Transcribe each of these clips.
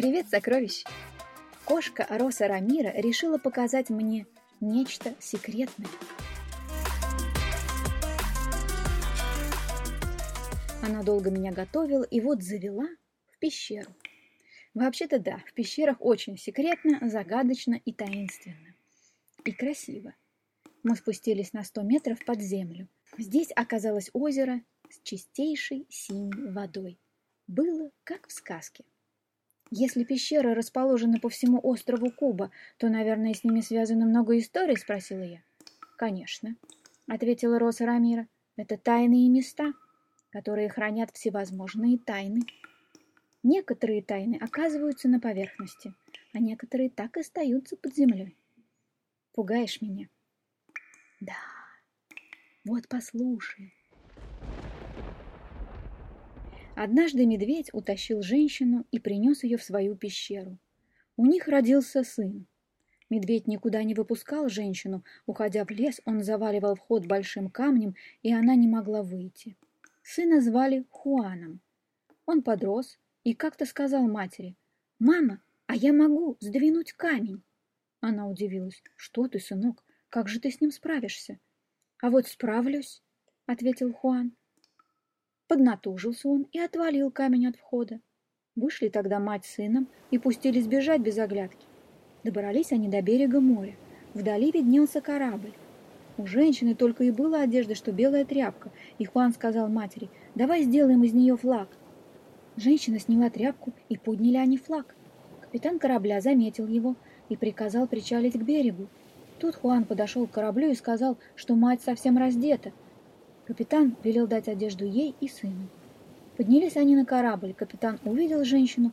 Привет, сокровище! Кошка Роса Рамира решила показать мне нечто секретное. Она долго меня готовила и вот завела в пещеру. Вообще-то да, в пещерах очень секретно, загадочно и таинственно. И красиво. Мы спустились на сто метров под землю. Здесь оказалось озеро с чистейшей синей водой. Было как в сказке. Если пещеры расположены по всему острову Куба, то, наверное, с ними связано много историй, спросила я. Конечно, ответила Роса Рамира. Это тайные места, которые хранят всевозможные тайны. Некоторые тайны оказываются на поверхности, а некоторые так и остаются под землей. Пугаешь меня? Да. Вот послушай. Однажды медведь утащил женщину и принес ее в свою пещеру. У них родился сын. Медведь никуда не выпускал женщину. Уходя в лес, он заваливал вход большим камнем, и она не могла выйти. Сына звали Хуаном. Он подрос и как-то сказал матери, «Мама, а я могу сдвинуть камень». Она удивилась, «Что ты, сынок, как же ты с ним справишься?» «А вот справлюсь», — ответил Хуан. Поднатужился он и отвалил камень от входа. Вышли тогда мать с сыном и пустились бежать без оглядки. Добрались они до берега моря. Вдали виднелся корабль. У женщины только и была одежда, что белая тряпка, и Хуан сказал матери, «Давай сделаем из нее флаг». Женщина сняла тряпку, и подняли они флаг. Капитан корабля заметил его и приказал причалить к берегу. Тут Хуан подошел к кораблю и сказал, что мать совсем раздета, Капитан велел дать одежду ей и сыну. Поднялись они на корабль, капитан увидел женщину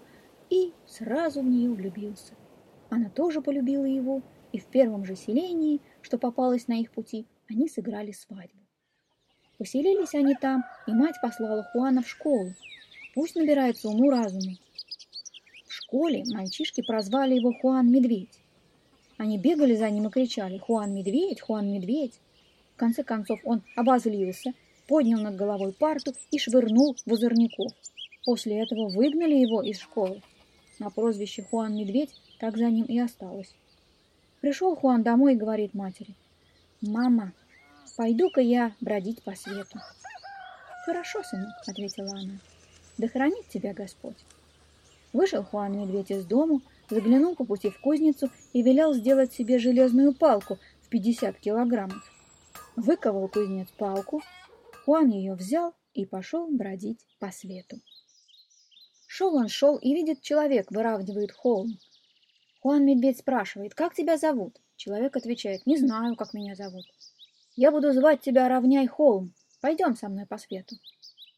и сразу в нее влюбился. Она тоже полюбила его, и в первом же селении, что попалось на их пути, они сыграли свадьбу. Поселились они там, и мать послала Хуана в школу. Пусть набирается уму-разуму. В школе мальчишки прозвали его Хуан Медведь. Они бегали за ним и кричали «Хуан Медведь! Хуан Медведь!» В конце концов он обозлился, поднял над головой парту и швырнул в озорников. После этого выгнали его из школы. На прозвище Хуан Медведь так за ним и осталось. Пришел Хуан домой и говорит матери, «Мама, пойду-ка я бродить по свету». «Хорошо, сынок», — ответила она, — «да хранит тебя Господь». Вышел Хуан Медведь из дому, заглянул по пути в кузницу и велел сделать себе железную палку в 50 килограммов выковал кузнец палку, Хуан ее взял и пошел бродить по свету. Шел он, шел и видит, человек выравнивает холм. Хуан Медведь спрашивает, как тебя зовут? Человек отвечает, не знаю, как меня зовут. Я буду звать тебя Равняй Холм. Пойдем со мной по свету.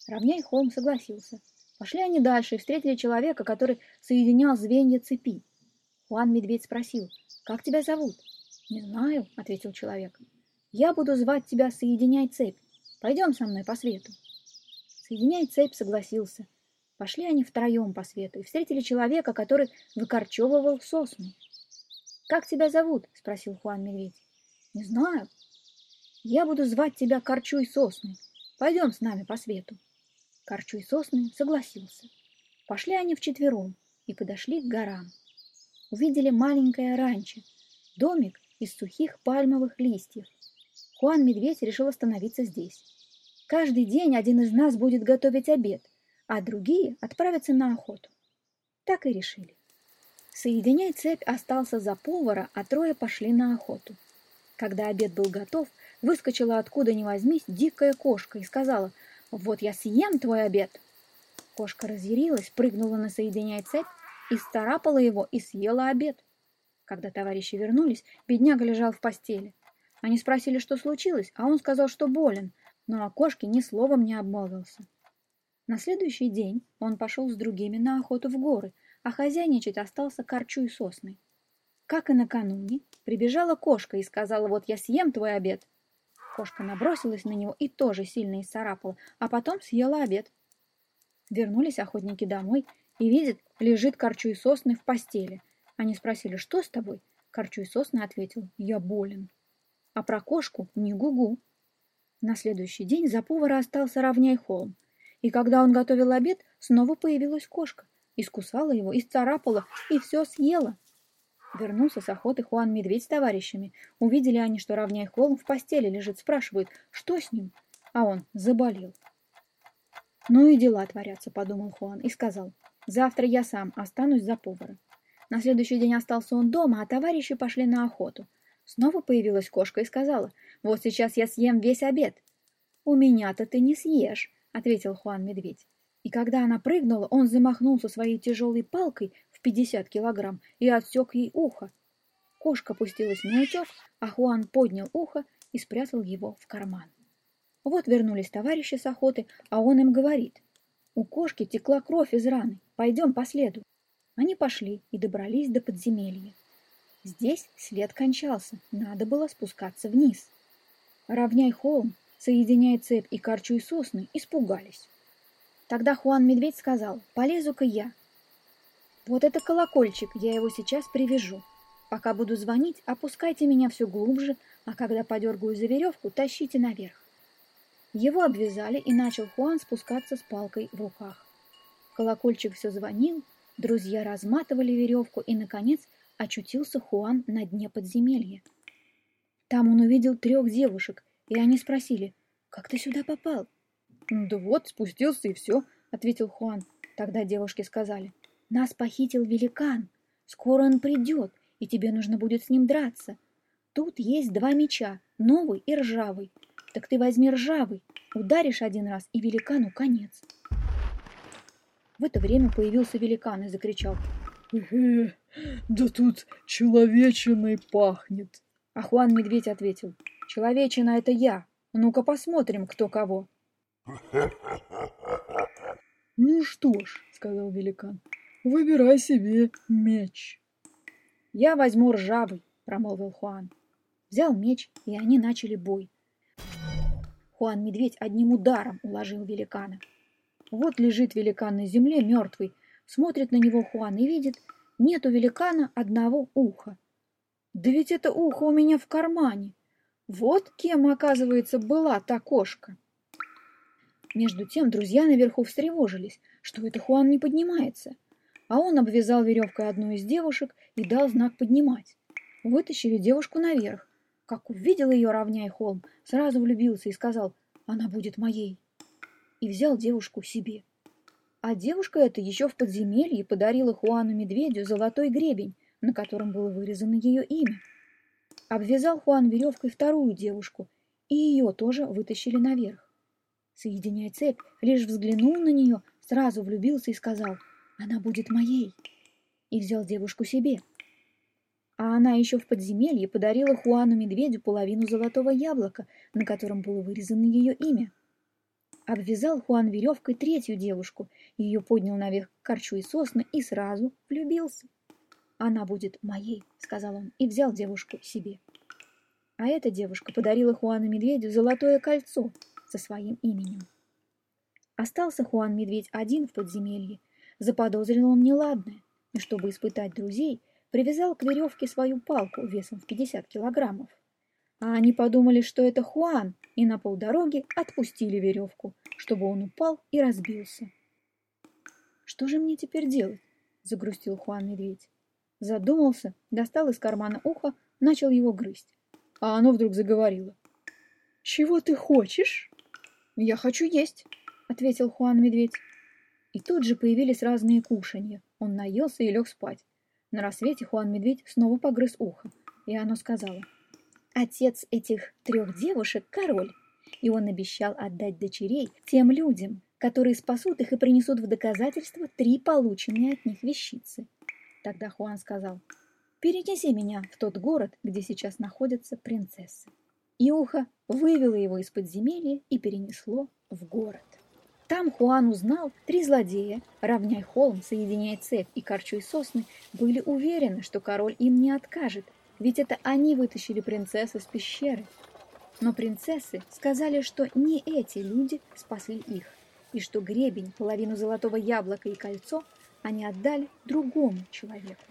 Равняй Холм согласился. Пошли они дальше и встретили человека, который соединял звенья цепи. Хуан Медведь спросил, как тебя зовут? Не знаю, ответил человек. Я буду звать тебя Соединяй цепь. Пойдем со мной по свету. Соединяй цепь согласился. Пошли они втроем по свету и встретили человека, который выкорчевывал сосну. «Как тебя зовут?» — спросил Хуан Медведь. «Не знаю. Я буду звать тебя Корчуй Сосны. Пойдем с нами по свету». Корчуй Сосны согласился. Пошли они вчетвером и подошли к горам. Увидели маленькое ранчо, домик из сухих пальмовых листьев. Хуан Медведь решил остановиться здесь. Каждый день один из нас будет готовить обед, а другие отправятся на охоту. Так и решили. Соединяй цепь остался за повара, а трое пошли на охоту. Когда обед был готов, выскочила откуда ни возьмись дикая кошка и сказала «Вот я съем твой обед». Кошка разъярилась, прыгнула на соединяй цепь и старапала его и съела обед. Когда товарищи вернулись, бедняга лежал в постели. Они спросили, что случилось, а он сказал, что болен, но о кошке ни словом не обмолвился. На следующий день он пошел с другими на охоту в горы, а хозяйничать остался корчу и сосной. Как и накануне, прибежала кошка и сказала, вот я съем твой обед. Кошка набросилась на него и тоже сильно исцарапала, а потом съела обед. Вернулись охотники домой и видят, лежит корчу и сосны в постели. Они спросили, что с тобой? Корчу и сосны ответил, я болен а про кошку не гугу. На следующий день за повара остался равняй холм, и когда он готовил обед, снова появилась кошка искусала его, исцарапала и все съела. Вернулся с охоты Хуан Медведь с товарищами. Увидели они, что равняй холм в постели лежит, спрашивают, что с ним? А он заболел. Ну и дела творятся, подумал Хуан и сказал, завтра я сам останусь за повара. На следующий день остался он дома, а товарищи пошли на охоту. Снова появилась кошка и сказала, вот сейчас я съем весь обед. У меня-то ты не съешь, ответил Хуан Медведь. И когда она прыгнула, он замахнулся своей тяжелой палкой в пятьдесят килограмм и отсек ей ухо. Кошка пустилась на утек, а Хуан поднял ухо и спрятал его в карман. Вот вернулись товарищи с охоты, а он им говорит. У кошки текла кровь из раны, пойдем по следу. Они пошли и добрались до подземелья. Здесь след кончался, надо было спускаться вниз. Равняй холм, соединяя цепь и корчу и сосны, испугались. Тогда Хуан Медведь сказал, полезу-ка я. Вот это колокольчик, я его сейчас привяжу. Пока буду звонить, опускайте меня все глубже, а когда подергаю за веревку, тащите наверх. Его обвязали, и начал Хуан спускаться с палкой в руках. Колокольчик все звонил, друзья разматывали веревку, и, наконец, очутился Хуан на дне подземелья. Там он увидел трех девушек, и они спросили, «Как ты сюда попал?» «Да вот, спустился и все», — ответил Хуан. Тогда девушки сказали, «Нас похитил великан. Скоро он придет, и тебе нужно будет с ним драться. Тут есть два меча, новый и ржавый. Так ты возьми ржавый, ударишь один раз, и великану конец». В это время появился великан и закричал, «Э, да тут человечиной пахнет!» А Хуан Медведь ответил, «Человечина — это я. Ну-ка посмотрим, кто кого». «Ну что ж», — сказал великан, — «выбирай себе меч». «Я возьму ржавый», — промолвил Хуан. Взял меч, и они начали бой. Хуан-медведь одним ударом уложил великана. Вот лежит великан на земле, мертвый. Смотрит на него Хуан и видит, нет у великана одного уха. Да ведь это ухо у меня в кармане. Вот кем, оказывается, была та кошка. Между тем друзья наверху встревожились, что это Хуан не поднимается. А он обвязал веревкой одну из девушек и дал знак поднимать. Вытащили девушку наверх. Как увидел ее равняй холм, сразу влюбился и сказал, она будет моей. И взял девушку себе. А девушка эта еще в подземелье подарила Хуану Медведю золотой гребень, на котором было вырезано ее имя. Обвязал Хуан веревкой вторую девушку, и ее тоже вытащили наверх соединяя цепь, лишь взглянул на нее, сразу влюбился и сказал «Она будет моей!» и взял девушку себе. А она еще в подземелье подарила Хуану Медведю половину золотого яблока, на котором было вырезано ее имя. Обвязал Хуан веревкой третью девушку, ее поднял наверх корчу и сосны и сразу влюбился. «Она будет моей», — сказал он, и взял девушку себе. А эта девушка подарила Хуану Медведю золотое кольцо, со своим именем. Остался Хуан Медведь один в подземелье. Заподозрил он неладное, и чтобы испытать друзей, привязал к веревке свою палку весом в 50 килограммов. А они подумали, что это Хуан, и на полдороги отпустили веревку, чтобы он упал и разбился. «Что же мне теперь делать?» – загрустил Хуан Медведь. Задумался, достал из кармана ухо, начал его грызть. А оно вдруг заговорило. «Чего ты хочешь?» «Я хочу есть», — ответил Хуан Медведь. И тут же появились разные кушанья. Он наелся и лег спать. На рассвете Хуан Медведь снова погрыз ухо, и оно сказала. «Отец этих трех девушек — король, и он обещал отдать дочерей тем людям, которые спасут их и принесут в доказательство три полученные от них вещицы». Тогда Хуан сказал, «Перенеси меня в тот город, где сейчас находятся принцессы». И ухо вывело его из подземелья и перенесло в город. Там Хуан узнал, три злодея, равняй холм, соединяя цепь и корчуй сосны, были уверены, что король им не откажет, ведь это они вытащили принцессу с пещеры. Но принцессы сказали, что не эти люди спасли их, и что гребень, половину золотого яблока и кольцо они отдали другому человеку.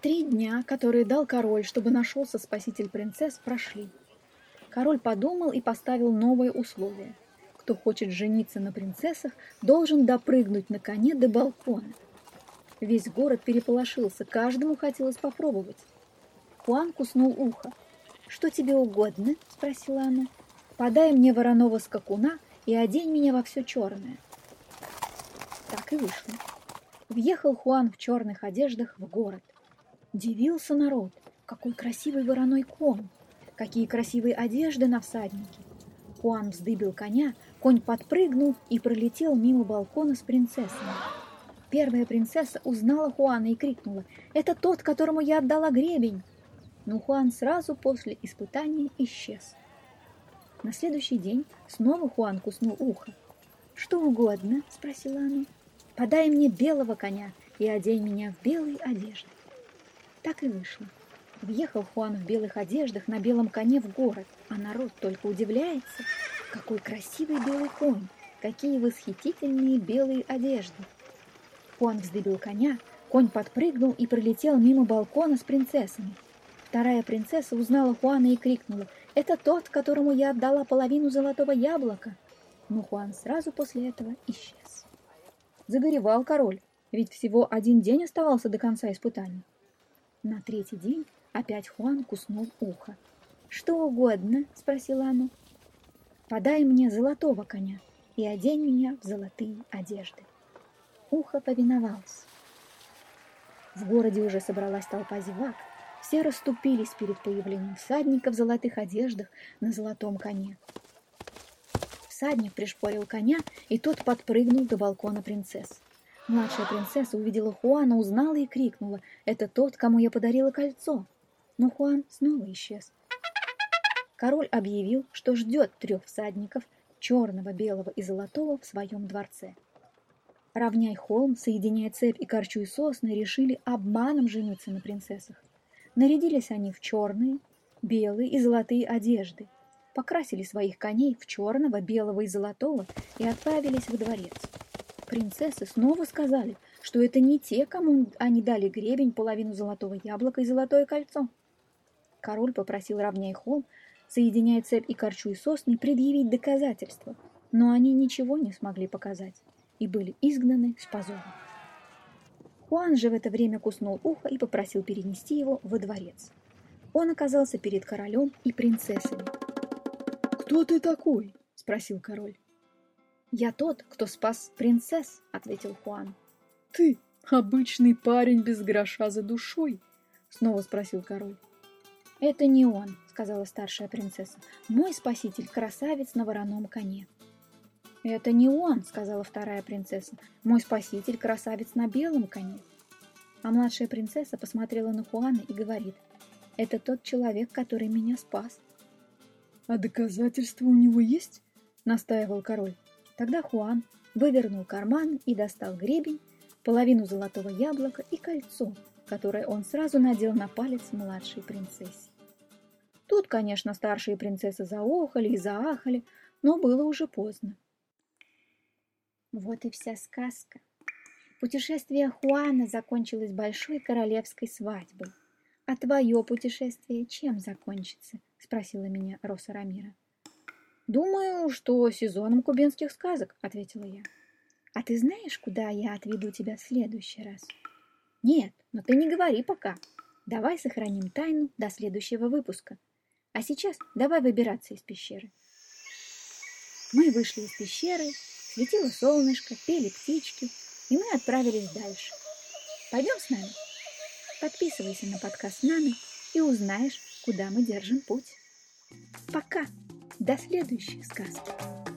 Три дня, которые дал король, чтобы нашелся спаситель принцесс, прошли. Король подумал и поставил новое условие. Кто хочет жениться на принцессах, должен допрыгнуть на коне до балкона. Весь город переполошился, каждому хотелось попробовать. Хуан куснул ухо. «Что тебе угодно?» – спросила она. «Подай мне вороного скакуна и одень меня во все черное». Так и вышло. Въехал Хуан в черных одеждах в город. Дивился народ, какой красивый вороной конь, какие красивые одежды на всаднике. Хуан вздыбил коня, конь подпрыгнул и пролетел мимо балкона с принцессами. Первая принцесса узнала Хуана и крикнула «Это тот, которому я отдала гребень!» Но Хуан сразу после испытания исчез. На следующий день снова Хуан куснул ухо. «Что угодно?» – спросила она. «Подай мне белого коня и одень меня в белые одежды». Так и вышло. Въехал Хуан в белых одеждах на белом коне в город, а народ только удивляется, какой красивый белый конь, какие восхитительные белые одежды. Хуан вздыбил коня, конь подпрыгнул и пролетел мимо балкона с принцессами. Вторая принцесса узнала Хуана и крикнула, «Это тот, которому я отдала половину золотого яблока!» Но Хуан сразу после этого исчез. Загоревал король, ведь всего один день оставался до конца испытаний. На третий день опять Хуан куснул ухо. «Что угодно?» — спросила она. «Подай мне золотого коня и одень меня в золотые одежды». Ухо повиновалось. В городе уже собралась толпа зевак. Все расступились перед появлением всадника в золотых одеждах на золотом коне. Всадник пришпорил коня, и тот подпрыгнул до балкона принцесс. Младшая принцесса увидела Хуана, узнала и крикнула «Это тот, кому я подарила кольцо!» Но Хуан снова исчез. Король объявил, что ждет трех всадников, черного, белого и золотого, в своем дворце. Равняй холм, соединяя цепь и корчу и сосны, решили обманом жениться на принцессах. Нарядились они в черные, белые и золотые одежды, покрасили своих коней в черного, белого и золотого и отправились во дворец. Принцессы снова сказали, что это не те, кому они дали гребень, половину золотого яблока и золотое кольцо. Король попросил равняй холм, соединяя цепь и корчу и сосны, предъявить доказательства, но они ничего не смогли показать и были изгнаны с позором. Хуан же в это время куснул ухо и попросил перенести его во дворец. Он оказался перед королем и принцессами. «Кто ты такой?» – спросил король. «Я тот, кто спас принцесс», — ответил Хуан. «Ты обычный парень без гроша за душой?» — снова спросил король. «Это не он», — сказала старшая принцесса. «Мой спаситель — красавец на вороном коне». «Это не он», — сказала вторая принцесса. «Мой спаситель — красавец на белом коне». А младшая принцесса посмотрела на Хуана и говорит. «Это тот человек, который меня спас». «А доказательства у него есть?» — настаивал король. Тогда Хуан вывернул карман и достал гребень, половину золотого яблока и кольцо, которое он сразу надел на палец младшей принцессе. Тут, конечно, старшие принцессы заохали и заахали, но было уже поздно. Вот и вся сказка. Путешествие Хуана закончилось большой королевской свадьбой. «А твое путешествие чем закончится?» – спросила меня Роса Рамира. «Думаю, что сезоном кубинских сказок», — ответила я. «А ты знаешь, куда я отведу тебя в следующий раз?» «Нет, но ты не говори пока. Давай сохраним тайну до следующего выпуска. А сейчас давай выбираться из пещеры». Мы вышли из пещеры, светило солнышко, пели птички, и мы отправились дальше. Пойдем с нами? Подписывайся на подкаст Наны и узнаешь, куда мы держим путь. Пока! До следующей сказки.